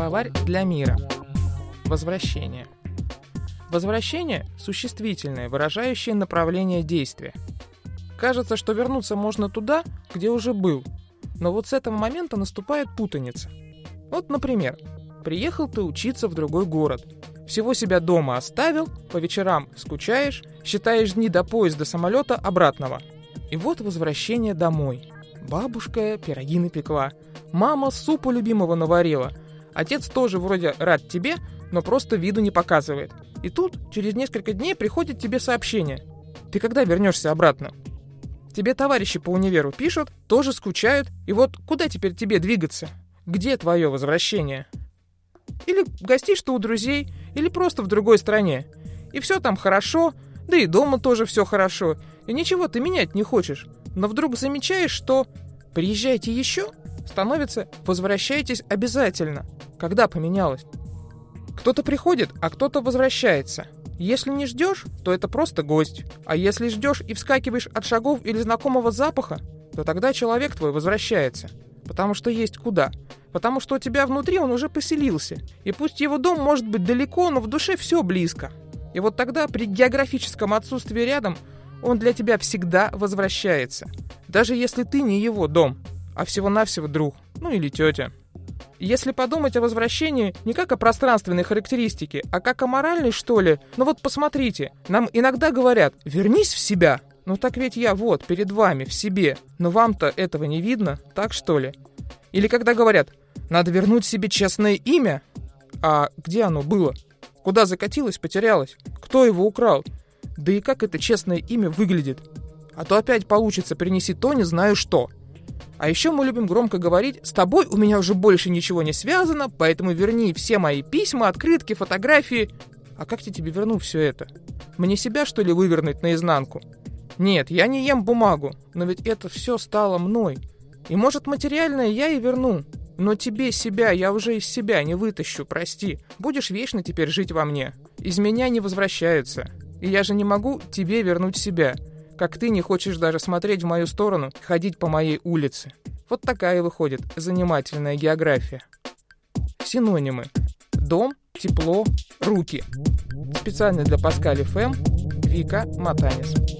Словарь для мира. Возвращение. Возвращение – существительное, выражающее направление действия. Кажется, что вернуться можно туда, где уже был, но вот с этого момента наступает путаница. Вот, например, приехал ты учиться в другой город. Всего себя дома оставил, по вечерам скучаешь, считаешь дни до поезда самолета обратного. И вот возвращение домой. Бабушка пироги напекла, мама супу любимого наварила, отец тоже вроде рад тебе, но просто виду не показывает. И тут через несколько дней приходит тебе сообщение. Ты когда вернешься обратно? Тебе товарищи по универу пишут, тоже скучают, и вот куда теперь тебе двигаться? Где твое возвращение? Или гостишь ты у друзей, или просто в другой стране. И все там хорошо, да и дома тоже все хорошо, и ничего ты менять не хочешь. Но вдруг замечаешь, что «приезжайте еще» становится «возвращайтесь обязательно». Когда поменялось? Кто-то приходит, а кто-то возвращается. Если не ждешь, то это просто гость. А если ждешь и вскакиваешь от шагов или знакомого запаха, то тогда человек твой возвращается. Потому что есть куда. Потому что у тебя внутри он уже поселился. И пусть его дом может быть далеко, но в душе все близко. И вот тогда при географическом отсутствии рядом он для тебя всегда возвращается. Даже если ты не его дом, а всего-навсего друг, ну или тетя. Если подумать о возвращении не как о пространственной характеристике, а как о моральной, что ли, ну вот посмотрите, нам иногда говорят «вернись в себя». Ну так ведь я вот, перед вами, в себе, но вам-то этого не видно, так что ли? Или когда говорят «надо вернуть себе честное имя», а где оно было? Куда закатилось, потерялось? Кто его украл? Да и как это честное имя выглядит? А то опять получится «принеси то, не знаю что». А еще мы любим громко говорить «С тобой у меня уже больше ничего не связано, поэтому верни все мои письма, открытки, фотографии». А как я тебе верну все это? Мне себя, что ли, вывернуть наизнанку? Нет, я не ем бумагу, но ведь это все стало мной. И может материальное я и верну, но тебе себя я уже из себя не вытащу, прости. Будешь вечно теперь жить во мне. Из меня не возвращаются. И я же не могу тебе вернуть себя как ты не хочешь даже смотреть в мою сторону, ходить по моей улице. Вот такая выходит занимательная география. Синонимы. Дом, тепло, руки. Специально для Паскали ФМ Вика Матанис.